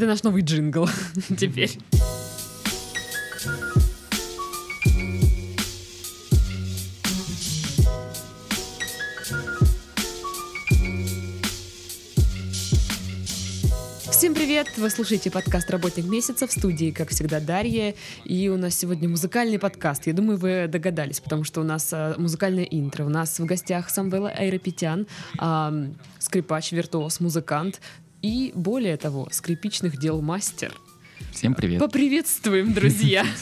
Это наш новый джингл теперь. Всем привет! Вы слушаете подкаст «Работник месяца» в студии, как всегда, Дарья. И у нас сегодня музыкальный подкаст. Я думаю, вы догадались, потому что у нас а, музыкальное интро. У нас в гостях Самвела Айрапетян, а, скрипач, виртуоз, музыкант и, более того, скрипичных дел мастер. Всем привет. Поприветствуем, друзья!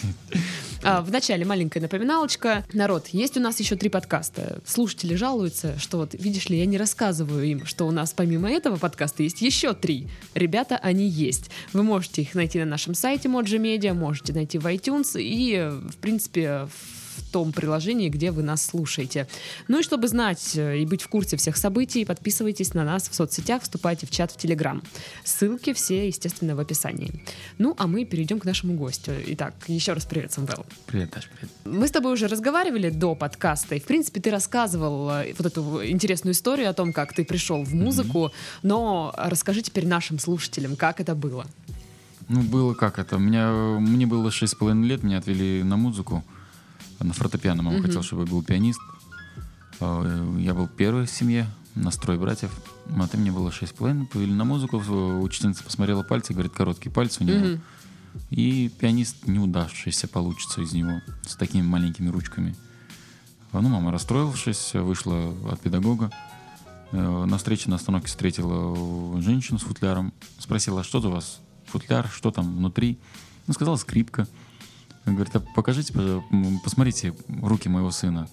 А, вначале маленькая напоминалочка. Народ, есть у нас еще три подкаста. Слушатели жалуются, что вот, видишь ли, я не рассказываю им, что у нас помимо этого подкаста есть еще три. Ребята, они есть. Вы можете их найти на нашем сайте Moji Media, можете найти в iTunes и, в принципе, в том приложении, где вы нас слушаете. Ну и чтобы знать э, и быть в курсе всех событий, подписывайтесь на нас в соцсетях, вступайте в чат в Телеграм. Ссылки все, естественно, в описании. Ну, а мы перейдем к нашему гостю. Итак, еще раз привет, Самвел. Привет, Даш, привет. Мы с тобой уже разговаривали до подкаста, и, в принципе, ты рассказывал э, вот эту интересную историю о том, как ты пришел в музыку, mm-hmm. но расскажи теперь нашим слушателям, как это было. Ну, было как это. Меня, мне было 6,5 лет, меня отвели на музыку на фортепиано. Мама mm-hmm. хотела, чтобы я был пианист. А, я был первый в семье, настрой братьев. А мне было шесть половиной. Повели на музыку. Учительница посмотрела пальцы, говорит, короткие пальцы у него. Mm-hmm. И пианист неудавшийся получится из него с такими маленькими ручками. А, ну, мама, расстроившись, вышла от педагога. Э, на встрече на остановке встретила женщину с футляром. Спросила, а что у вас футляр, что там внутри? Ну, сказала, скрипка. Говорит, а покажите, посмотрите руки моего сына,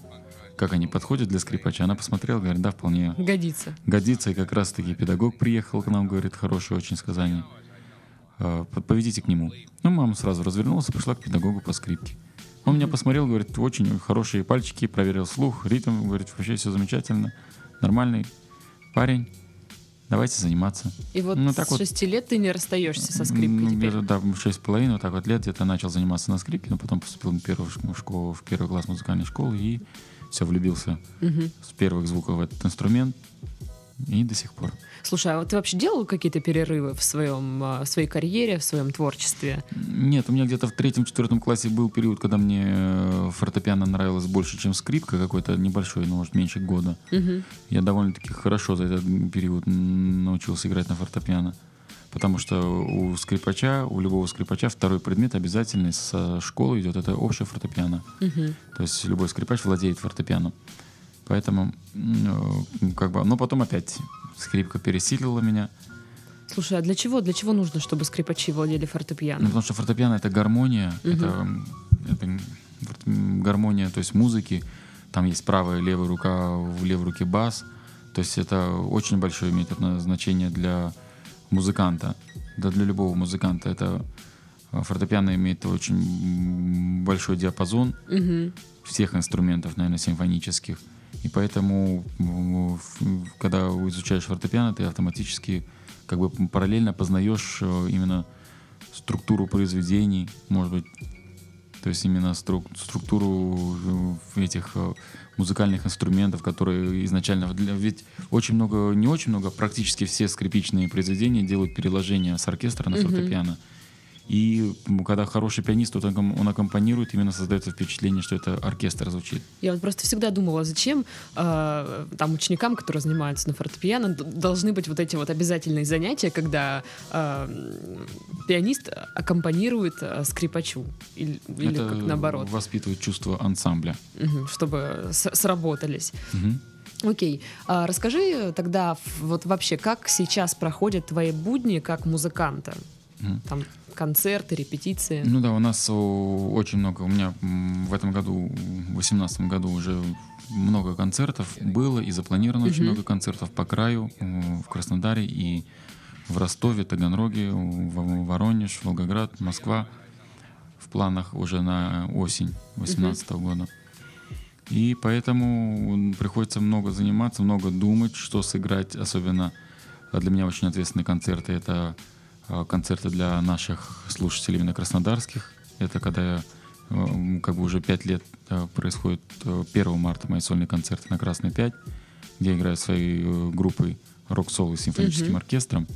как они подходят для скрипача. Она посмотрела, говорит, да, вполне. Годится. Годится, и как раз-таки педагог приехал к нам, говорит, хорошее очень сказание. А, поведите к нему. Ну, мама сразу развернулась и пошла к педагогу по скрипке. Он меня посмотрел, говорит, очень хорошие пальчики, проверил слух, ритм, говорит, вообще все замечательно, нормальный парень давайте заниматься. И вот ну, так с шести вот, лет ты не расстаешься со скрипкой теперь? Да, шесть с половиной, вот так вот лет где-то начал заниматься на скрипке, но потом поступил в первую школу, в первый класс музыкальной школы и все, влюбился угу. с первых звуков в этот инструмент. И до сих пор. Слушай, а вот ты вообще делал какие-то перерывы в, своем, а, в своей карьере, в своем творчестве? Нет, у меня где-то в третьем-четвертом классе был период, когда мне э, фортепиано нравилось больше, чем скрипка какой-то небольшой, ну, может, меньше года. Угу. Я довольно-таки хорошо за этот период научился играть на фортепиано. Потому что у скрипача, у любого скрипача второй предмет обязательный со школы идет, это общее фортепиано. Угу. То есть любой скрипач владеет фортепиано. Поэтому, э, как бы, но потом опять скрипка пересилила меня. Слушай, а для чего? Для чего нужно, чтобы скрипачи владели фортепиано? Ну, потому что фортепиано это гармония, угу. это, это гармония, то есть музыки. Там есть правая и левая рука, в левой руке бас. То есть это очень большое имеет значение для музыканта, да для любого музыканта. Это э, фортепиано имеет очень большой диапазон угу. всех инструментов, наверное, симфонических. И поэтому, когда изучаешь фортепиано, ты автоматически как бы параллельно познаешь э, именно структуру произведений, может быть, то есть именно струк структуру э, этих э, музыкальных инструментов, которые изначально... Ведь очень много, не очень много, практически все скрипичные произведения делают переложение с оркестра на фортепиано. Mm-hmm. И когда хороший пианист, то он аккомпанирует, именно создается впечатление, что это оркестр звучит. Я вот просто всегда думала, зачем э, там ученикам, которые занимаются на фортепиано, должны быть вот эти вот обязательные занятия, когда э, пианист аккомпанирует э, скрипачу или, или это как наоборот. воспитывает чувство ансамбля. Угу, чтобы сработались. Угу. Окей, а расскажи тогда вот вообще, как сейчас проходят твои будни как музыканта? Там концерты, репетиции. Ну да, у нас очень много. У меня в этом году, в 2018 году уже много концертов было и запланировано uh-huh. очень много концертов по краю в Краснодаре и в Ростове, Таганроге, в Воронеж, Волгоград, Москва. В планах уже на осень 2018 uh-huh. года. И поэтому приходится много заниматься, много думать, что сыграть. Особенно для меня очень ответственные концерты. Это концерты для наших слушателей именно краснодарских. Это когда э, как бы уже пять лет э, происходит 1 марта мои сольные концерты на Красной 5, где я играю своей группой рок-соло с симфоническим mm-hmm. оркестром.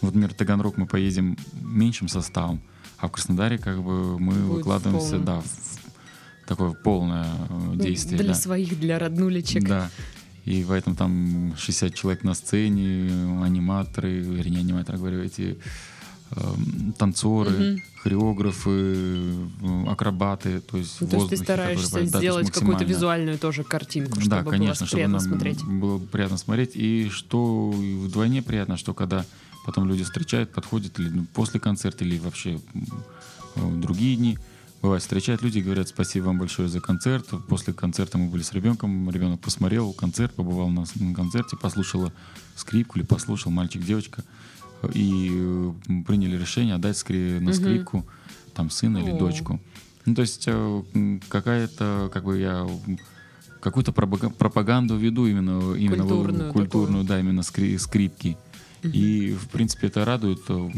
Вот, например, Таганрог мы поедем меньшим составом, а в Краснодаре как бы мы Будет выкладываемся, в да, в такое полное э, Ну, действие. Для да. своих, для роднулечек. Да. И поэтому там 60 человек на сцене, аниматоры, вернее, аниматоры, говорю, эти эм, танцоры, Мгм. хореографы, э, акробаты, то есть Ну, в то есть ты стараешься которые- да, сделать какую-то максимально. визуальную тоже картинку, чтобы Да, конечно, было чтобы приятно нам смотреть. было приятно смотреть. И что вдвойне приятно, что когда потом люди встречают, подходят или ну, после концерта, или вообще в другие дни, бывает, встречают люди говорят спасибо вам большое за концерт. После концерта мы были с ребенком, ребенок посмотрел концерт, побывал на, концерте, послушал скрипку или послушал мальчик, девочка, и э, приняли решение отдать скри- на скрипку там сына или дочку. Ну, то есть э, какая-то, как бы я какую-то пропага- пропаганду веду именно, именно в- Культурную культурную да, именно скри- скрипки. И, в принципе, это радует. э,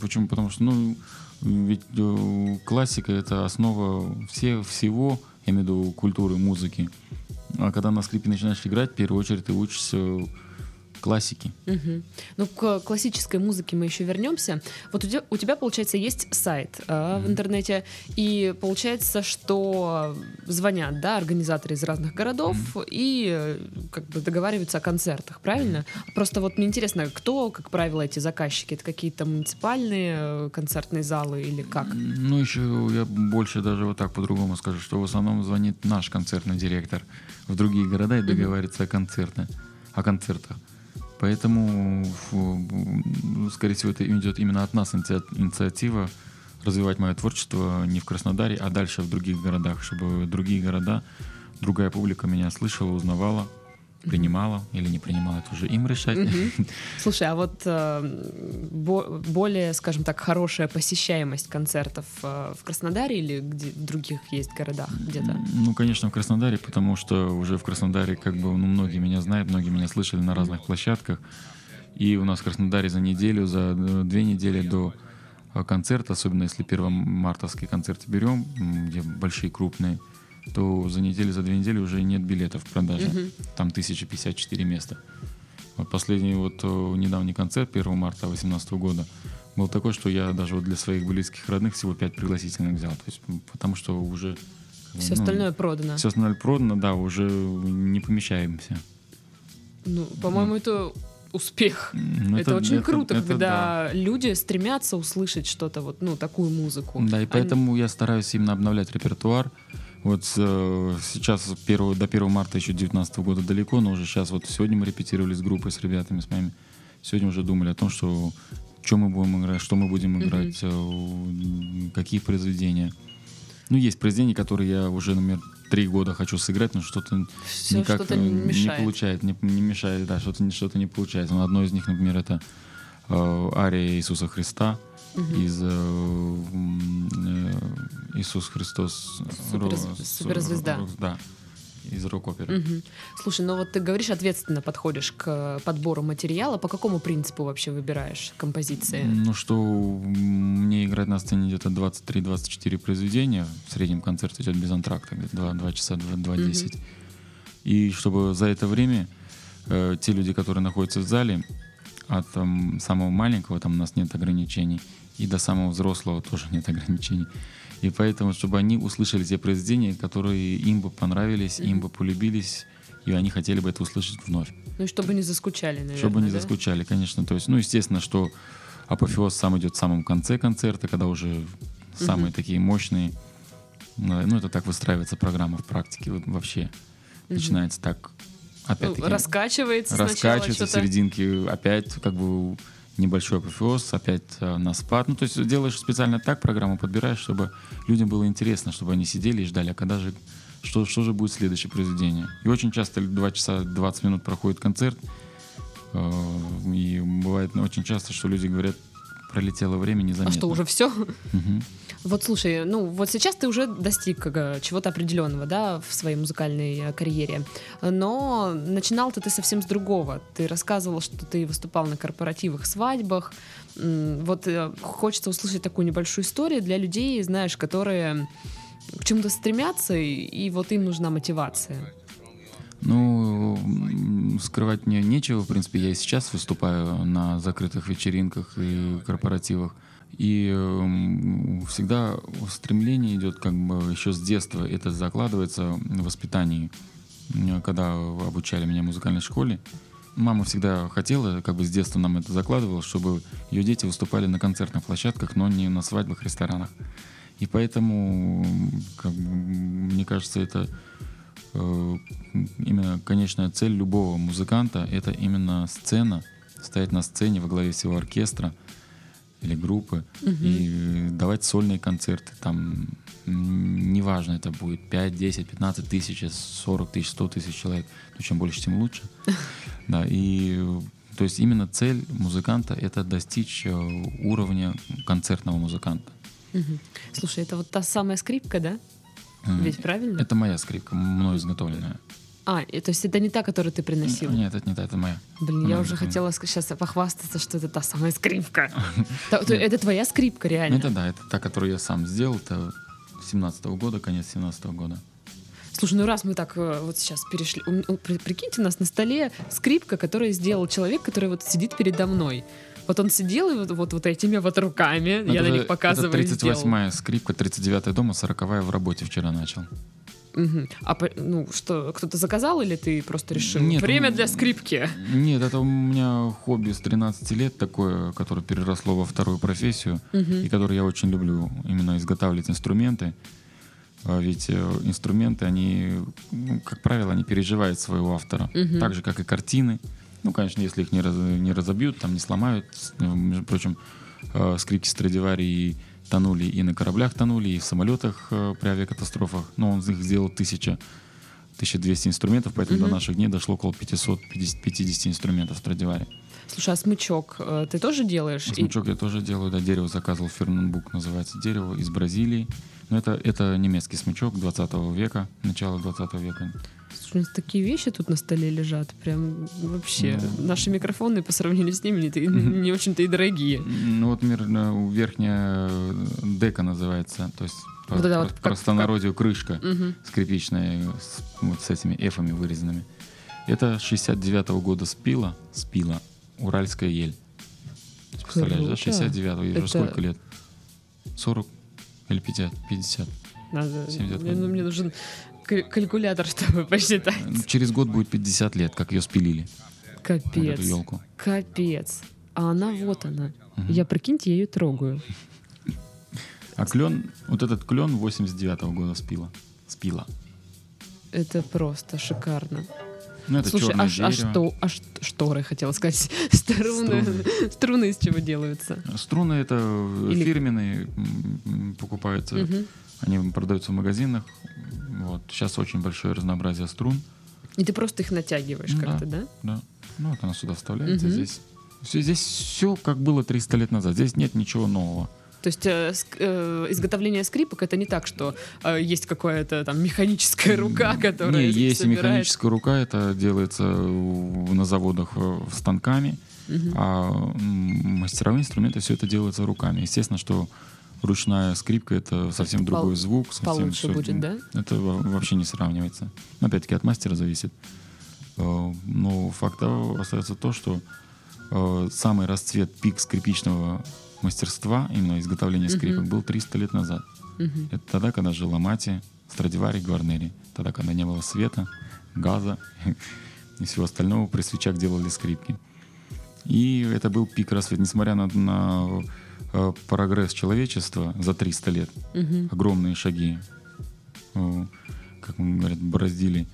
Почему? Потому что, ну, ведь э, классика — это основа все, всего, я имею в виду культуры, музыки. А когда на скрипке начинаешь играть, в первую очередь ты учишься классике. Мгм. Ну, к классической музыке мы еще вернемся. Вот у тебя, у тебя, получается, есть сайт э, в интернете, и получается, что звонят, да, организаторы из разных городов и э, как бы договариваются о концертах, правильно? Просто вот мне интересно, кто, как правило, эти заказчики? Это какие-то муниципальные э, концертные залы или как? Ну, еще я больше даже вот так по-другому скажу, что в основном звонит наш концертный директор в другие города и договаривается о концерте, о концертах. Поэтому, фу, скорее всего, это идет именно от нас инициа- инициатива развивать мое творчество не в Краснодаре, а дальше в других городах, чтобы другие города, другая публика меня слышала, узнавала, принимала или не принимала, это уже им решать. Мгм. Слушай, а вот э, бо- более, скажем так, хорошая посещаемость концертов э, в Краснодаре или где в других есть городах где-то? Ну, конечно, в Краснодаре, потому что уже в Краснодаре, как бы, ну, многие меня знают, многие меня слышали на разных площадках. И у нас в Краснодаре за неделю, за э, две недели до э, концерта, особенно если первомартовские концерты берем, м, где большие, крупные, то за неделю, за две недели уже нет билетов в продаже. Мгм. Там 1054 места. Вот последний вот э, недавний концерт 1 марта 2018 года был такой, что я даже вот для своих близких родных всего 5 пригласительных взял. То есть, потому что уже... Все ну, остальное продано. все остальное продано, да, уже не помещаемся. Ну, по-моему, это успех. Ну, это, очень круто, это когда люди стремятся услышать что-то вот, ну, такую музыку. Да, и Они- поэтому я стараюсь именно обновлять репертуар. Вот э, сейчас первого- до 1 марта еще 2019 года далеко, но уже сейчас вот сегодня мы репетировали с группой, с ребятами, с моими. Сегодня уже думали о том, что что мы будем играть, что мы будем играть, м, какие произведения. Ну, есть произведения, которые я уже, например, три года хочу сыграть, но что-то Всё никак что-то э, не не мешает. получает, не, не мешает, да, что-то, не- что-то не получается. Но одно из них, например, это э, ария Иисуса Христа из э, м, э, Иисус Христос ро- суперзвезда. ро- да, из рок-оперы. Мгм. Слушай, ну вот ты говоришь, ответственно подходишь к подбору материала. По какому принципу вообще выбираешь композиции? Ну что, мне играть на сцене где-то 23-24 произведения. В среднем концерт идет без антракта, где-то 2, 2 часа, 2, 2.10. И чтобы за это время э, те люди, которые находятся в зале, от там, самого маленького там у нас нет ограничений, и до самого взрослого тоже нет ограничений. И поэтому, чтобы они услышали те произведения, которые им бы понравились, им бы полюбились, и они хотели бы это услышать вновь. Ну и чтобы не заскучали, наверное. Чтобы не да? заскучали, конечно. То есть, ну, естественно, что апофеоз сам идет в самом конце концерта, когда уже самые такие мощные. Ну, ну, это так выстраивается программа в практике вообще. Начинается так, опять-таки, раскачивается раскачивается в серединке, опять как бы небольшой апофеоз, опять э, на спад. Ну, то есть делаешь специально так программу, подбираешь, чтобы людям было интересно, чтобы они сидели и ждали, а когда же, что, что же будет следующее произведение. И очень часто 2 часа 20 минут проходит концерт, э, и бывает очень часто, что люди говорят, пролетело время А незаметно. что, уже все? Мгм. Вот слушай, ну вот сейчас ты уже достиг э, чего-то определенного, да, в своей музыкальной э, карьере, но начинал-то ты совсем с другого. Ты рассказывал, что ты выступал на корпоративах, свадьбах. Вот э, хочется услышать такую небольшую историю для людей, знаешь, которые к чему-то стремятся, и, и вот им нужна мотивация. Ну, скрывать мне нечего. В принципе, я и сейчас выступаю на закрытых вечеринках и корпоративах. И всегда стремление идет как бы еще с детства. Это закладывается в воспитании. Когда обучали меня в музыкальной школе, мама всегда хотела, как бы с детства нам это закладывала, чтобы ее дети выступали на концертных площадках, но не на свадьбах, ресторанах. И поэтому, как мне кажется, это именно конечная цель любого музыканта — это именно сцена, стоять на сцене во главе всего оркестра или группы угу. и давать сольные концерты. Там неважно, это будет 5, 10, 15 тысяч, 40 тысяч, 100 тысяч человек. Ну, чем больше, тем лучше. Да, и то есть именно цель музыканта — это достичь э, уровня концертного музыканта. Угу. Слушай, это вот та самая скрипка, да? Ведь правильно? Это моя скрипка, мной изготовленная. А, и, то есть это не та, которую ты приносил? Нет, это не та, это моя. Блин, моя я уже хотела сейчас похвастаться, что это та самая скрипка. Это твоя скрипка, реально? Это да, это та, которую я сам сделал. Это 17 года, конец 17 года. Слушай, ну раз мы так э, вот сейчас перешли, прикиньте, у нас на столе скрипка, которую сделал человек, который вот сидит передо мной. Вот он сидел и вот, вот, вот этими вот руками, это, я на них показываю. Это 38-я скрипка, 39-я дома, 40-я в работе вчера начал. Угу. А ну что, кто-то заказал или ты просто решил? Нет, Время для скрипки. Нет, это у меня хобби с 13 лет такое, которое переросло во вторую профессию, угу. и которое я очень люблю, именно изготавливать инструменты. А ведь э, инструменты, они, ну, как правило, они переживают своего автора. Угу. Так же, как и картины. Ну, конечно, если их не, раз, не разобьют, там не сломают. Между прочим, э, скрипки Страдивари тонули и на кораблях тонули, и в самолетах э, при авиакатастрофах. Но он их сделал тысяча, 1200 инструментов, поэтому mm-hmm. до наших дней дошло около 550 инструментов Страдивари. Слушай, а смычок э, ты тоже делаешь? А смычок и... я тоже делаю, да, дерево заказывал, Ферненбук называется дерево, из Бразилии. Но это, это немецкий смычок 20 века, начало 20 века. Слушай, у нас такие вещи тут на столе лежат, прям вообще. Ну, Наши микрофоны по сравнению с ними не, не очень-то и дорогие. Ну вот мир, верхняя дека называется, то есть вот по, это вот простонародью как... крышка угу. скрипичная с, вот с этими эфами вырезанными. Это 69-го года спила, спила, уральская ель. Представляешь, да? 69-го, ей это... уже сколько лет? 40 или 50? 50. Надо, 70 мне, ну, мне нужен калькулятор, чтобы посчитать. Через год будет 50 лет, как ее спилили. Капец. Вот эту елку. Капец. А она вот она. Угу. Я, прикиньте, я ее трогаю. А клен, вот этот клен 89-го года спила. Спила. Это просто шикарно. Ну, это Слушай, а, а что, а шторы, хотела сказать, струны, струны. струны из чего делаются? Струны это Или... фирменные, покупаются, угу. они продаются в магазинах. Вот. Сейчас очень большое разнообразие струн. И ты просто их натягиваешь да, как-то, да? Да. Ну вот она сюда вставляется. Угу. Здесь, все, здесь все как было 300 лет назад. Здесь нет ничего нового. То есть э, э, изготовление скрипок это не так, что э, есть какая-то там механическая рука, которая. Не, есть собирает... механическая рука, это делается на заводах э, станками, угу. а мастеровые инструменты все это делается руками. Естественно, что ручная скрипка это совсем это другой пол, звук. Совсем получше все, будет, да? Это вообще не сравнивается. Опять-таки от мастера зависит. Э, но факт остается то, что э, самый расцвет пик скрипичного мастерства, именно изготовления скрипок, был 300 лет назад. Это тогда, когда жил Амати, Страдивари, Гварнери. Тогда, когда не было света, газа и всего остального, при свечах делали скрипки. И это был пик рассвета. Несмотря на, на э, прогресс человечества за 300 лет, uh-huh. огромные шаги, э, как говорят, бороздили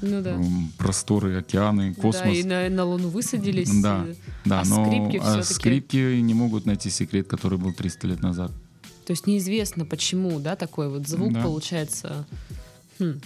ну, да. просторы, океаны, космос. Да, и на, на Луну высадились. Да, да а но скрипки, а скрипки не могут найти секрет, который был 300 лет назад. То есть неизвестно, почему, да, такой вот звук да. получается. Хм.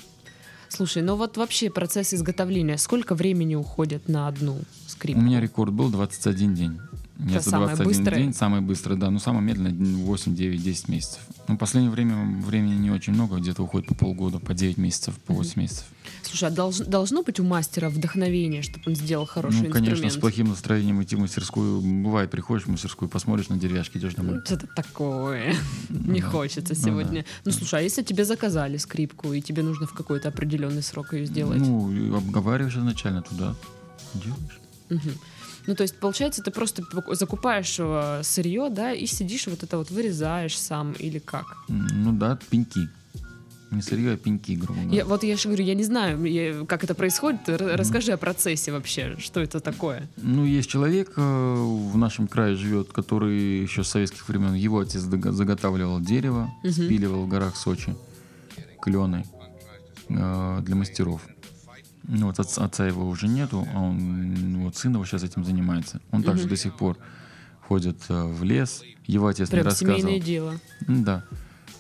Слушай, ну вот вообще процесс изготовления, сколько времени уходит на одну скрипку? У меня рекорд был 21 день. Нет, это 21 быстрое? день, самый быстрый, да. Ну, самое медленное 8, 9, 10 месяцев. Ну, в последнее время времени не очень много, где-то уходит по полгода, по 9 месяцев, по 8 mm-hmm. месяцев. Слушай, а долж, должно быть у мастера вдохновение, чтобы он сделал хороший ну, инструмент? конечно, с плохим настроением идти в мастерскую. Бывает, приходишь в мастерскую, посмотришь на деревяшки, идешь домой. Что-то такое. Не хочется сегодня. Ну, слушай, а если тебе заказали скрипку, и тебе нужно в какой-то определенный срок ее сделать? Ну, обговариваешь изначально туда. делаешь. Ну, то есть, получается, ты просто закупаешь э, сырье, да, и сидишь вот это вот вырезаешь сам или как? Ну да, пеньки. Не сырье, а пеньки, грубо говоря. Я, вот я же говорю, я не знаю, я- как это происходит. Расскажи о процессе вообще, что это такое. Ну, есть человек э, в нашем крае живет, который еще с советских времен, его отец заготавливал дерево, Мгм. спиливал в горах Сочи, клены э, для мастеров. Ну, вот отца, отца его уже нету, а он, вот сын его сейчас этим занимается. Он также Мгм. до сих пор ходит э, в лес. Его отец Прям мне рассказывал. семейное дело. Да.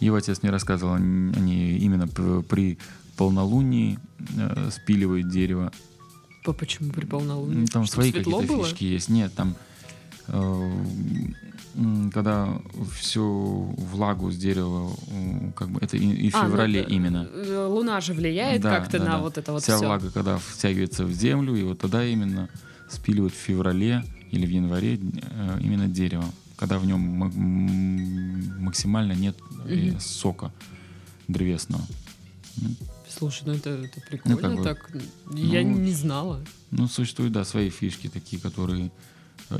Его отец мне рассказывал, они именно при полнолунии э, спиливают дерево. По- Почему при полнолунии? Там Чтоб свои какие-то было? фишки есть. Нет, там когда всю влагу с дерева, м, как бы это и, и в А, ну, феврале это, именно. э, Луна же влияет Да, как-то да, на да. вот это вот Вся все. влага, когда втягивается в землю, и вот тогда именно спиливают в феврале или в январе э, именно дерево, когда в нем максимально нет э, Мгм. сока древесного. Слушай, ну это, это прикольно как бы, так. Я ну, не знала. Ну, существуют, да, свои фишки такие, которые э,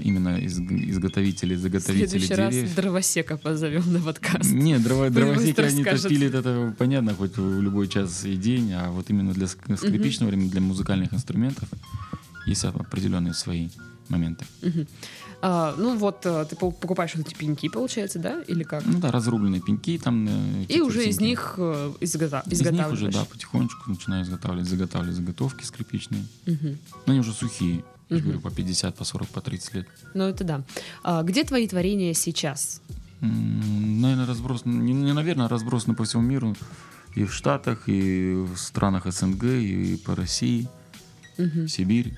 именно из, изготовители, В заготовители следующий раз деревьев. дровосека позовем на подкаст. Не, дрова, дровосеки, они пилят это понятно, хоть в любой час и день, а вот именно для ск- скрипичного времени, для музыкальных инструментов есть определенные свои моменты. Мгм. А, ну вот, э, ты покупаешь вот эти пеньки, получается, да? Или как? Ну да, разрубленные пеньки там. э, И уже из них э, изгота- Из них изготавливаешь. уже, да, потихонечку начинаю изготавливать, заготавливать заготовки скрипичные. Мгм. Но они уже сухие. Я Мгм. говорю, по 50, по 40, по 30 лет. Ну это да. А, где твои творения сейчас? Наверное, разбросаны, не, не, наверное, разбросаны по всему миру. И в Штатах, и в странах СНГ, и по России, Мгм. Сибирь,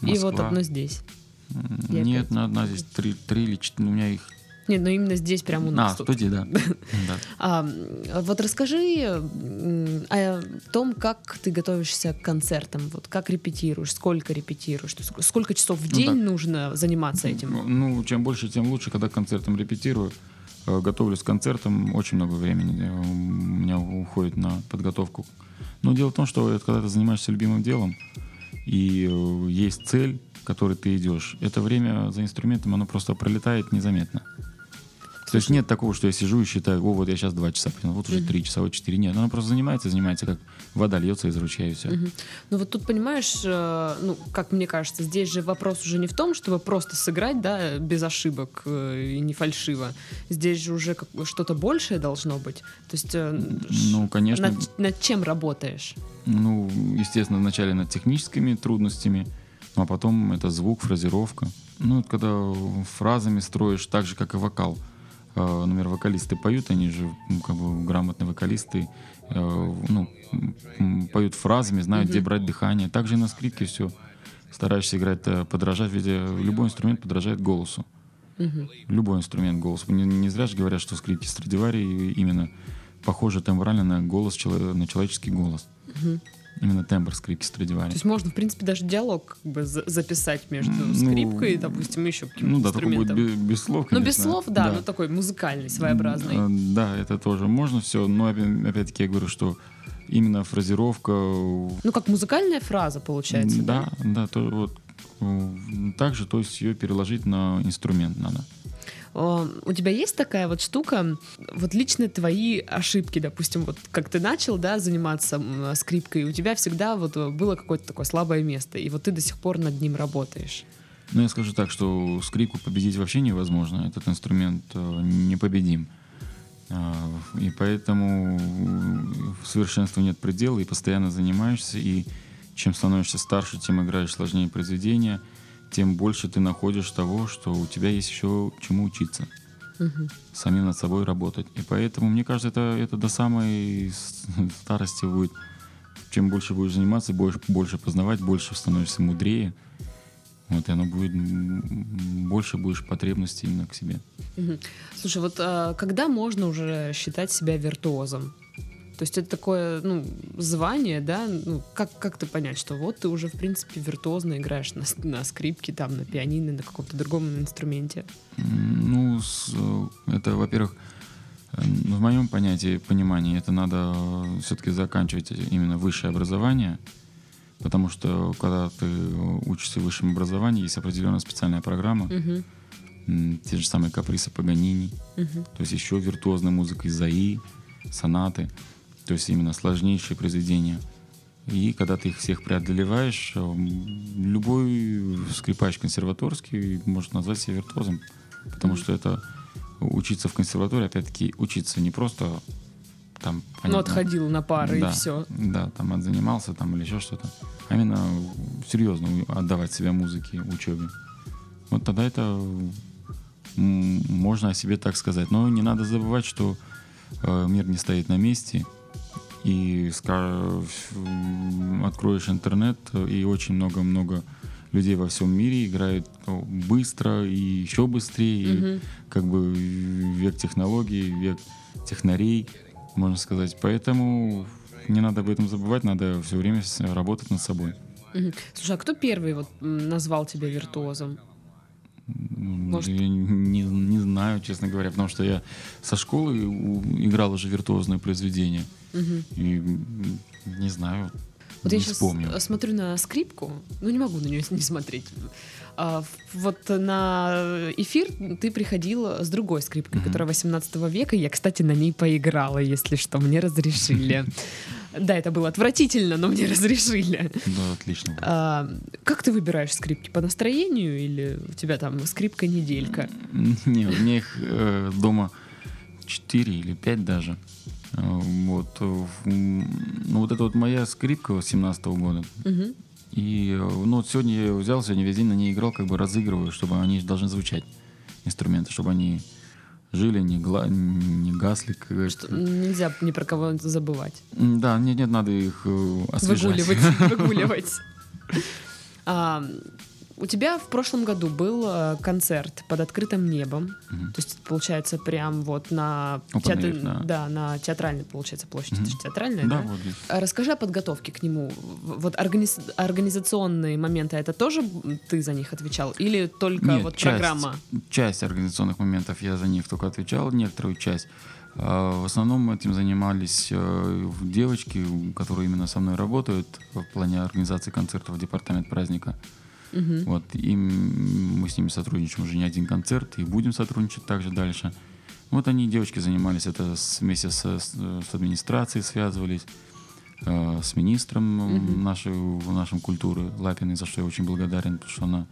И Москва. вот одно здесь. Нет, на одна здесь три, три или четыре. У меня их. Нет, ну именно здесь прямо у нас. А, тут. студии, да. А, вот расскажи о том, как ты готовишься к концертам, вот как репетируешь, сколько репетируешь, сколько часов в Ну, день так. нужно заниматься этим. Ну, чем больше, тем лучше, когда к концертам репетирую. Э, Готовлюсь к концертам, очень много времени э, у меня уходит на подготовку. Но дело в том, что когда ты занимаешься любимым делом, и э, есть цель, к которой ты идешь, это время за инструментом, оно просто пролетает незаметно. То есть нет такого, что я сижу и считаю, о, вот я сейчас два часа понял, вот уже три часа, вот четыре. Нет, она просто занимается, занимается, как вода льется из ручья и все. Ну вот тут, понимаешь, э, ну, как мне кажется, здесь же вопрос уже не в том, чтобы просто сыграть, да, без ошибок э, и не фальшиво. Здесь же уже что-то большее должно быть. То есть э, Ну, конечно. над, над чем работаешь? Ну, естественно, вначале над техническими трудностями, ну, а потом это звук, фразировка. Ну, вот когда фразами строишь так же, как и вокал. Э, Например, вокалисты поют, они же как бы грамотные вокалисты, э, ну, поют фразами, знают, где брать дыхание. Также и на скрипке все. Стараешься играть, э, подражать, ведь любой инструмент подражает голосу. Мгм. Любой инструмент голосу. Не, не зря же говорят, что скрипки Страдивари именно похожи тембрально на голос, на человеческий голос. Мгм. Именно тембр скрипки То Страдивари. есть можно, в принципе, даже диалог как бы за- записать между Ну, скрипкой и, допустим, еще каким-то Ну да, только будет без, слов, Ну, без конечно. слов, да, но такой музыкальный, своеобразный. Э, Да, это тоже можно все, но опя- опять-таки я говорю, что именно фразировка... Ну, как музыкальная фраза, получается, да? Да, да, то вот э, также, то есть ее переложить на инструмент надо. О, У тебя есть такая вот штука, вот лично твои ошибки, допустим, вот как ты начал, да, заниматься скрипкой, у тебя всегда вот э, было какое-то такое слабое место, и вот ты до сих пор над ним работаешь. Но я скажу так, что скрипку победить вообще невозможно. Этот инструмент э, непобедим. А, И поэтому в совершенству нет предела, и постоянно занимаешься, и чем становишься старше, тем играешь сложнее произведения, тем больше ты находишь того, что у тебя есть еще чему учиться, Мгм. самим над собой работать. И поэтому, мне кажется, это, это до самой старости будет. Чем больше будешь заниматься, больше, больше познавать, больше становишься мудрее. Вот, и оно будет, больше будешь потребностей именно к себе. Мгм. Слушай, вот а, когда можно уже считать себя виртуозом? То есть это такое, ну, звание, да? Ну, как, как ты понять, что вот ты уже, в принципе, виртуозно играешь на, на скрипке, там, на пианино, на каком-то другом инструменте? Ну, э, это, во-первых, э, в моем понятии, понимании, это надо все-таки заканчивать именно высшее образование. Потому что когда ты учишься в высшем образовании, есть определенная специальная программа, м, те же самые каприсы Паганини, Мгм. то есть еще виртуозная музыка Изаи, сонаты, то есть именно сложнейшие произведения. И когда ты их всех преодолеваешь, любой скрипач консерваторский может назвать себя виртуозом. Потому что это учиться в консерватории, опять-таки, учиться не просто там... Ну, понятно, отходил на пары да, и все. Да, там отзанимался там или еще что-то. А именно серьезно отдавать себя музыке, учебе. Вот тогда это можно о себе так сказать. Но не надо забывать, что э, мир не стоит на месте. И откроешь интернет, и очень много-много людей во всем мире играют ну, быстро и еще быстрее. И Мгм. как бы век технологий, век технарей, можно сказать. Поэтому не надо об этом забывать, надо все время работать над собой. Мгм. Слушай, а кто первый вот назвал тебя виртуозом? Может- Я не, не знаю, честно говоря, потому что я со школы играл уже виртуозные произведения. Мгм. И не знаю, Вот не я сейчас вспомню. смотрю на скрипку, ну не могу на нее не смотреть. А, вот на эфир ты приходила с другой скрипкой, Мгм. которая 18 века. Я, кстати, на ней поиграла, если что, мне разрешили. Да, это было отвратительно, но мне разрешили. Да, отлично. А, как ты выбираешь скрипки? По настроению или у тебя там скрипка-неделька? Не, у меня их э, дома 4 или 5 даже. Э, Вот. э, Ну, вот это вот моя скрипка 17 года. Мгм. И э, ну, вот сегодня я ее взял, сегодня весь день на ней играл, как бы разыгрываю, чтобы они должны звучать, инструменты, чтобы они жили, не, гла- не гасли. Что нельзя ни про кого забывать. Да, нет, нет, надо их э, освежать. Выгуливать. выгуливать. А, у тебя в прошлом году был э, концерт под открытым небом. Мгм. То есть, получается, прям вот на, театр- air, да. на театральной, получается. Это Мгм. же театральная, Да, да? вот здесь. А Расскажи о подготовке к нему. Вот организ- организационные моменты, это тоже ты за них отвечал? Или только Нет, вот часть, программа? Часть организационных моментов я за них только отвечал, некоторую часть. А В основном этим занимались э, девочки, которые именно со мной работают в плане организации концертов в департамент праздника. Мгм. Вот, и мы с ними сотрудничаем уже не один концерт, и будем сотрудничать также дальше. Вот они, девочки, занимались это с- вместе со- с, с администрацией, связывались, э, с министром Мгм. нашей, нашей культуры Лапиной, за что я очень благодарен, потому что она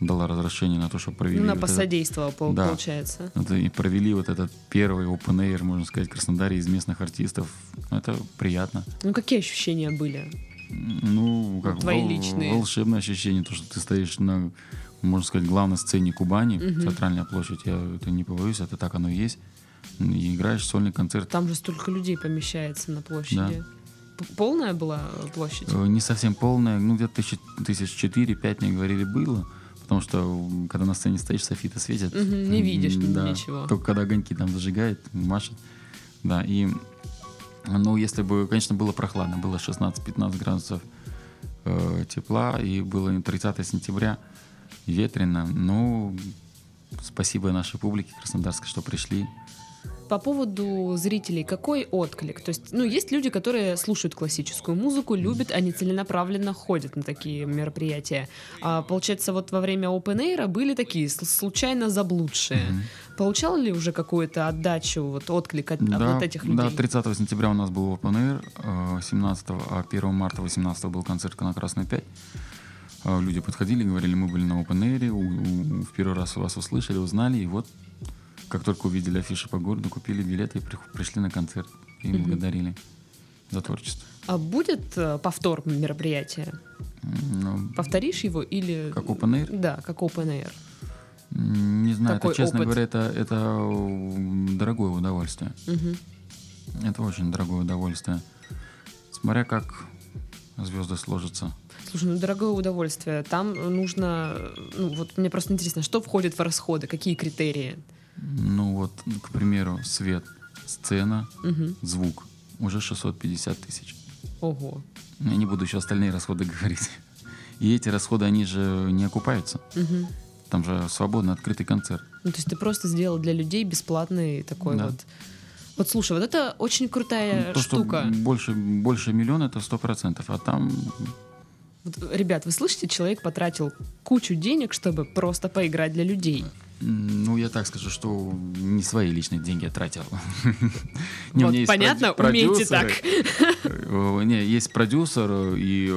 дала разрешение на то, чтобы провели Ну, она вот этот- посодействовала, пол- Да. получается. и провели вот этот первый open air, можно сказать, в Краснодаре из местных артистов. Это приятно. Ну, какие ощущения были? Ну, как Твои вол- личные. волшебное ощущение, то, что ты стоишь на, можно сказать, главной сцене Кубани, Мгм. театральная площадь, я это не побоюсь, это так оно и есть. И играешь сольный концерт. Там же столько людей помещается на площади. П- Полная была площадь? Э, Не совсем полная, ну где-то тысяч, тысяч четыре-пять, мне говорили, было. Потому что когда на сцене стоишь, софиты светят. Мгм, не видишь да, ничего. Только когда огоньки там зажигает, машет. Да, и ну, если бы, конечно, было прохладно, было 16-15 градусов э, тепла, и было 30 сентября, ветрено, ну, спасибо нашей публике краснодарской, что пришли. По поводу зрителей, какой отклик? То есть, ну, есть люди, которые слушают классическую музыку, любят, они целенаправленно ходят на такие мероприятия. А получается, вот во время Open Air были такие случайно заблудшие. Мгм. Получал ли уже какую-то отдачу, вот отклик от, от Да, вот этих людей? да, 30 сентября у нас был Open Air, э, 17, а 1 марта 18 был концерт на Красной 5. Э, Люди подходили, говорили, мы были на Open Air, у- у- в первый раз вас услышали, узнали, и вот как только увидели афиши по городу, купили билеты и при- пришли на концерт и Мгм. благодарили за творчество. А будет э, повтор мероприятия? Ну, Повторишь его или... Как Open Air? Да, как Open Air. не знаю, Какой это, честно опыт? говоря, это, это дорогое удовольствие. Мгм. Это очень дорогое удовольствие. Смотря как звезды сложатся. Слушай, ну дорогое удовольствие. Там нужно, ну вот мне просто интересно, что входит в расходы, какие критерии? Ну вот, к примеру, свет, сцена, Мгм. звук. Уже 650 тысяч. Ого. Я не буду еще остальные расходы говорить. И эти расходы, они же не окупаются. Мгм. Там же свободно открытый концерт. Ну, то есть ты просто сделал для людей бесплатный такой Да. вот. Вот слушай, вот это очень крутая Ну, То, что штука. больше, больше миллиона, это сто процентов. А там Вот, ребят, вы слышите, человек потратил кучу денег, чтобы просто поиграть для людей. Ну, я так скажу, что не свои личные деньги я тратил. Не, вот, понятно, умеете так. Э, не, есть продюсер и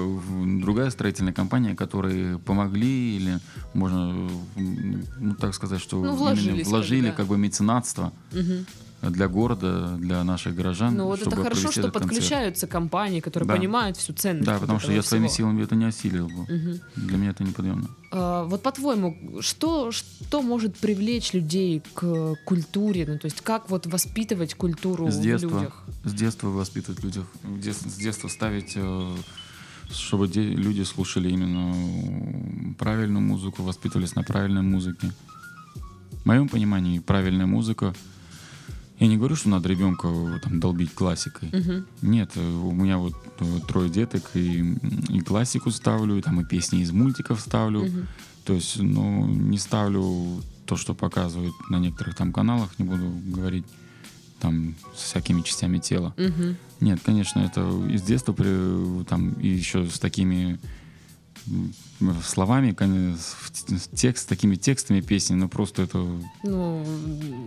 другая строительная компания, которые помогли или можно, ну, так сказать, что ну, вложили, как бы меценатство. Угу для города, для наших горожан. Ну вот это хорошо, что подключаются компании, которые да. понимают всю ценность. Да, потому что я всего. своими силами это не осилил бы. Угу. Для меня это неподъемно. А, вот по-твоему, что, что может привлечь людей к культуре? Ну, то есть как вот воспитывать культуру с детства, в людях? С детства воспитывать в людях. С детства ставить э, чтобы люди слушали именно правильную музыку, воспитывались на правильной музыке. В моем понимании правильная музыка — я не говорю, что надо ребенка там, долбить классикой. Угу. Нет, э, у меня вот э, трое деток, и, и классику ставлю, и, там, и песни из мультиков ставлю. Угу. То есть, ну, не ставлю то, что показывают на некоторых там каналах, не буду говорить там с всякими частями тела. Угу. Нет, конечно, это из детства там и еще с такими словами, текст, такими текстами песни, но просто это... Ну,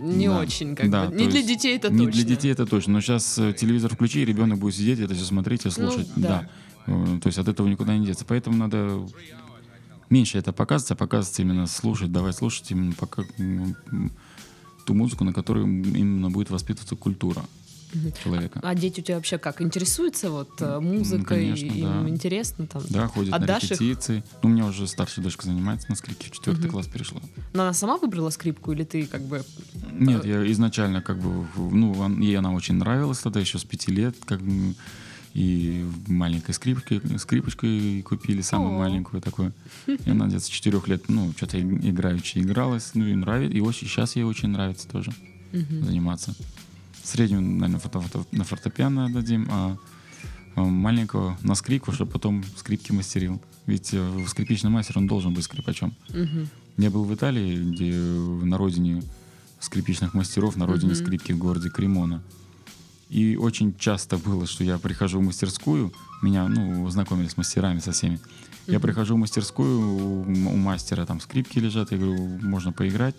не да, очень, как да, бы. Не для детей это не точно. Не для детей это точно. Но сейчас э, телевизор включи, и ребенок будет сидеть, это все смотреть и слушать. Ну, да. да. Э, то есть от этого никуда не деться. Поэтому надо меньше это показывать, а показывать именно слушать, давай слушать именно пока ту музыку, на которой именно будет воспитываться культура человека. А дети у тебя вообще как? Интересуются вот э, музыкой? Конечно, им да. интересно там? Да, ходят Отдашь на репетиции. Их? Ну, у меня уже старшая дочка занимается на скрипке, в четвертый угу. класс перешла. Но она сама выбрала скрипку или ты как бы... Нет, я изначально как бы, ну, ей она очень нравилась тогда, еще с пяти лет, как бы, и маленькой скрипкой, скрипочкой купили, самую О. маленькую такую. И она где-то с четырех лет, ну, что-то играючи игралась, ну, и нравится, и очень, сейчас ей очень нравится тоже угу. заниматься. Среднюю, наверное, на фортепиано дадим, а, а маленького на скрипку, чтобы потом скрипки мастерил. Ведь э, скрипичный мастер, он должен быть скрипачом. Угу. Я был в Италии, где на родине скрипичных мастеров, на родине угу. скрипки в городе Кремона. И очень часто было, что я прихожу в мастерскую, меня, ну, знакомились с мастерами со всеми. Mm-hmm. Я прихожу в мастерскую, у, у мастера там скрипки лежат, я говорю, можно поиграть?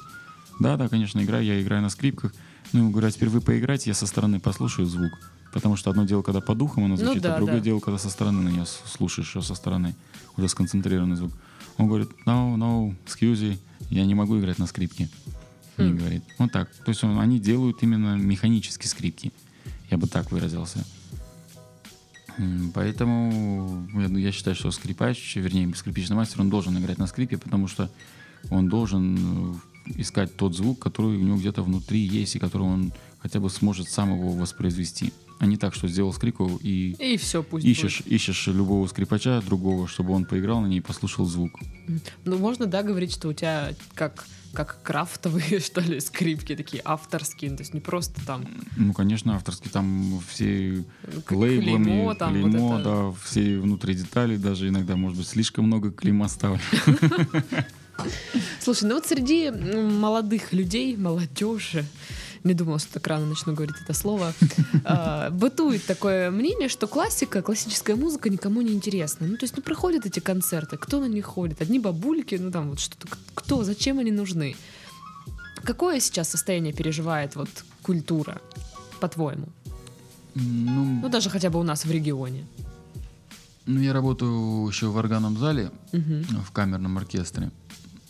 Да, да, конечно, играю, я играю на скрипках. Ну, ему говорю, а теперь вы поиграйте, я со стороны послушаю звук. Потому что одно дело, когда по духам оно ну звучит, ну, да, а другое да. дело, когда со стороны на нее слушаешь, что со стороны. Уже сконцентрированный звук. Он говорит, no, no, excuse, я не могу играть на скрипке. Мне хм. говорит. Вот так. То есть он, они делают именно механические скрипки. Я бы так выразился. Поэтому я, я считаю, что скрипач, вернее, скрипичный мастер, он должен играть на скрипе, потому что он должен э, искать тот звук, который у него где-то внутри есть, и который он хотя бы сможет сам его воспроизвести. А не так, что сделал скрипку и, и все, пусть ищешь, будет. ищешь любого скрипача другого, чтобы он поиграл на ней и послушал звук. Ну, можно, да, говорить, что у тебя как как крафтовые, что ли, скрипки, такие авторские, то есть не просто там... Ну, конечно, авторские, там все как лейблами, клеймо, там клеймо вот это... да, все внутри детали, даже иногда, может быть, слишком много клейма ставлю. Слушай, ну вот среди молодых людей, молодежи, не думала, что так рано начну говорить это слово, а, бытует такое мнение, что классика, классическая музыка никому не интересна. Ну, то есть, ну, проходят эти концерты, кто на них ходит? Одни бабульки, ну, там вот что-то, кто, зачем они нужны? Какое сейчас состояние переживает вот культура, по-твоему? Ну, ну, даже хотя бы у нас в регионе. Ну, я работаю еще в органном зале, угу. в камерном оркестре.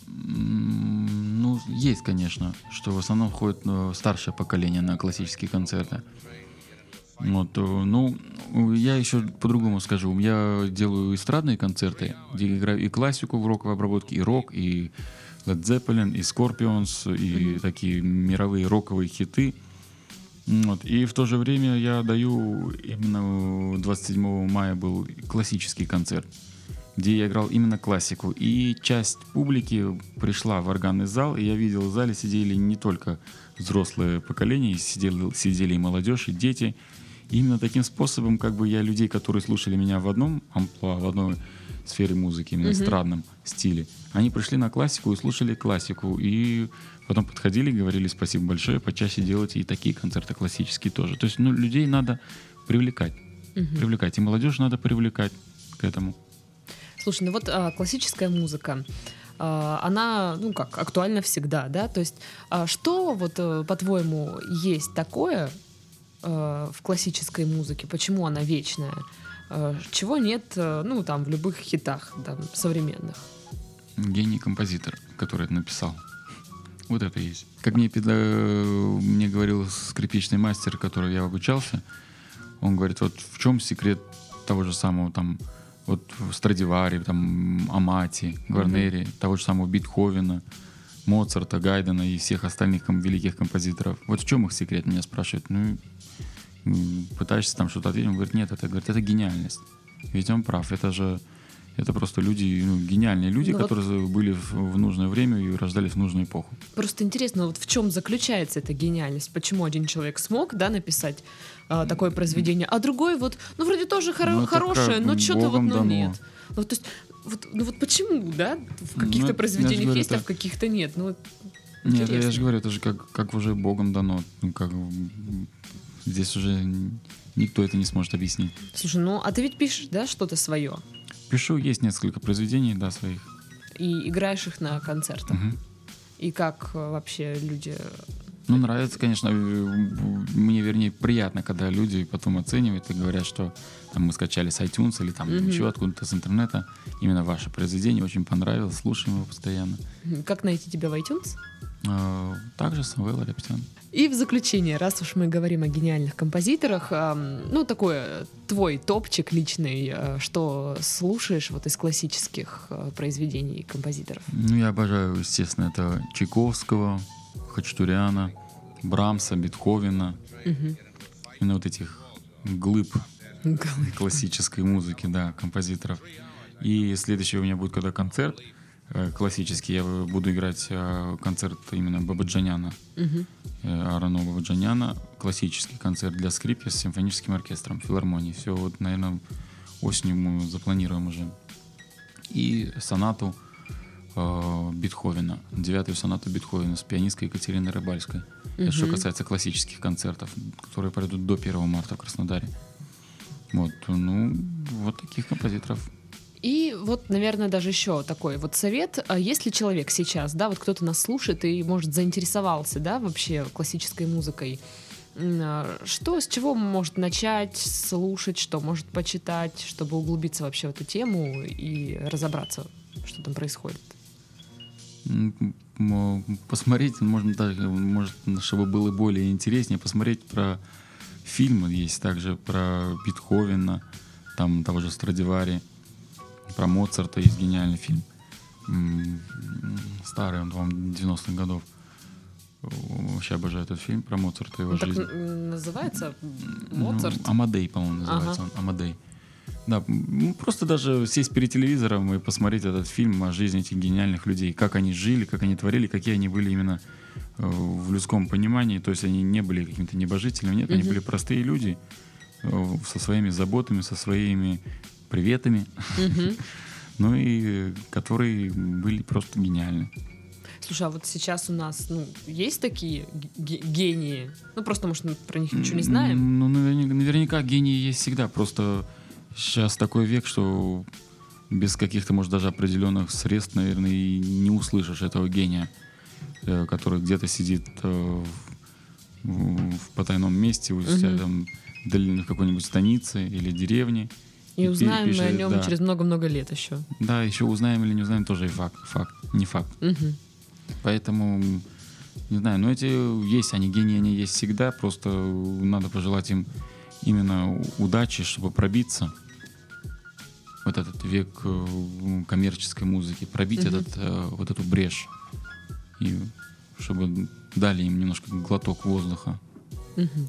Ну, есть, конечно, что в основном ходит ну, старшее поколение на классические концерты. Вот, э, ну, я еще по-другому скажу. Я делаю эстрадные концерты, где играю и классику в роковой обработке, и рок, и Led Zeppelin, и Scorpions, и mm-hmm. такие мировые роковые хиты. Вот. И в то же время я даю, именно 27 мая был классический концерт где я играл именно классику. И часть публики пришла в органный зал, и я видел, в зале сидели не только взрослые поколения, сидели, сидели и молодежь, и дети. И именно таким способом, как бы я людей, которые слушали меня в одном амплуа, в одной сфере музыки, именно mm-hmm. эстрадном стиле, они пришли на классику и слушали классику. И потом подходили и говорили спасибо большое, почаще делайте и такие концерты классические тоже. То есть ну, людей надо привлекать. Mm-hmm. Привлекать. И молодежь надо привлекать к этому. Слушай, ну вот а, классическая музыка, а, она, ну как, актуальна всегда, да? То есть, а, что вот, а, по-твоему, есть такое а, в классической музыке? Почему она вечная? А, чего нет, ну, там, в любых хитах там, современных? Гений композитор, который это написал. Вот это есть. Как мне, педа... мне говорил скрипичный мастер, который я обучался, он говорит, вот в чем секрет того же самого там вот Страдивари, там Амати, Гварнери, mm-hmm. того же самого Бетховена, Моцарта, Гайдена и всех остальных ком- великих композиторов. Вот в чем их секрет, меня спрашивают. Ну, пытаешься там что-то ответить, он говорит, нет, это, говорит, это гениальность. Ведь он прав, это же это просто люди, ну, гениальные люди, ну, которые вот... были в, в нужное время и рождались в нужную эпоху. Просто интересно, вот в чем заключается эта гениальность? Почему один человек смог, да, написать а, такое произведение, а другой вот, ну, вроде тоже хоро- ну, хорошее, но что-то вот, ну, дано. нет. Ну, то есть, вот, ну вот почему, да, в каких-то ну, произведениях говорю, есть, это... а в каких-то нет? Ну, нет, я же говорю, это же как, как уже Богом дано. Ну, как, здесь уже никто это не сможет объяснить. Слушай, ну а ты ведь пишешь, да, что-то свое? Пишу, есть несколько произведений, да, своих. И играешь их на концертах. Угу. И как э, вообще люди... Ну, нравится, конечно. Э, мне, вернее, приятно, когда люди потом оценивают и говорят, что там мы скачали с iTunes или там угу. еще откуда-то с интернета. Именно ваше произведение очень понравилось, слушаем его постоянно. Как найти тебя в iTunes? А, также Самвел Репетян. И в заключение, раз уж мы говорим о гениальных композиторах, ну, такой э, твой топчик личный, э, что слушаешь вот из классических э, произведений композиторов? Ну, я обожаю, естественно, это Чайковского, Хачатуряна, Брамса, Бетховена. Угу. Именно вот этих глыб, классической музыки, да, композиторов. И следующий у меня будет когда концерт — классический. Я буду играть э, концерт именно Бабаджаняна, угу. Арано Бабаджаняна, классический концерт для скрипки с симфоническим оркестром, филармонии. Все, вот, наверное, осенью мы запланируем уже. И сонату э, Бетховена, девятую сонату Бетховена с пианисткой Екатериной Рыбальской. Угу. Это что касается классических концертов, которые пройдут до 1 марта в Краснодаре. Вот, ну, вот таких композиторов и вот, наверное, даже еще такой вот совет. А если человек сейчас, да, вот кто-то нас слушает и, может, заинтересовался, да, вообще классической музыкой, а, что, с чего может начать слушать, что может почитать, чтобы углубиться вообще в эту тему и разобраться, что там происходит? Посмотреть, можно даже, может, чтобы было более интереснее, посмотреть про фильмы есть также про Бетховена, там того же Страдивари про Моцарта есть гениальный фильм. Старый, он, по-моему, 90-х годов. Вообще обожаю этот фильм про Моцарта и его он жизнь. Так называется Моцарт? Ну, Амадей, по-моему, называется ага. он. Амадей. Да, просто даже сесть перед телевизором и посмотреть этот фильм о жизни этих гениальных людей, как они жили, как они творили, какие они были именно э, в людском понимании. То есть они не были какими-то небожителями, нет, угу. они были простые люди э, со своими заботами, со своими приветами, ну и которые были просто гениальны. Слушай, а вот сейчас у нас, ну, есть такие гении? Ну, просто, может, мы про них ничего не знаем? Ну, наверняка, наверняка гении есть всегда. Просто сейчас такой век, что без каких-то, может, даже определенных средств, наверное, и не услышишь этого гения, э, который где-то сидит э, в, в потайном месте у себя угу. там в какой-нибудь станице или деревне, и узнаем пишет, мы о нем да. через много-много лет еще. Да, еще узнаем или не узнаем, тоже и факт. Факт, не факт. Угу. Поэтому, не знаю, но эти есть, они гении, они есть всегда. Просто надо пожелать им именно удачи, чтобы пробиться вот этот век э, коммерческой музыки, пробить угу. этот, э, вот эту брешь. И чтобы дали им немножко глоток воздуха. Угу.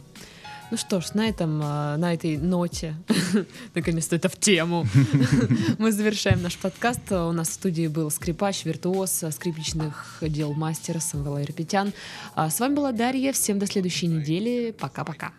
Ну что ж, на этом, а, на этой ноте, наконец-то это в тему, мы завершаем наш подкаст. У нас в студии был скрипач, виртуоз, скрипичных дел мастер Самвела Ирпетян. А с вами была Дарья. Всем до следующей недели. Пока-пока.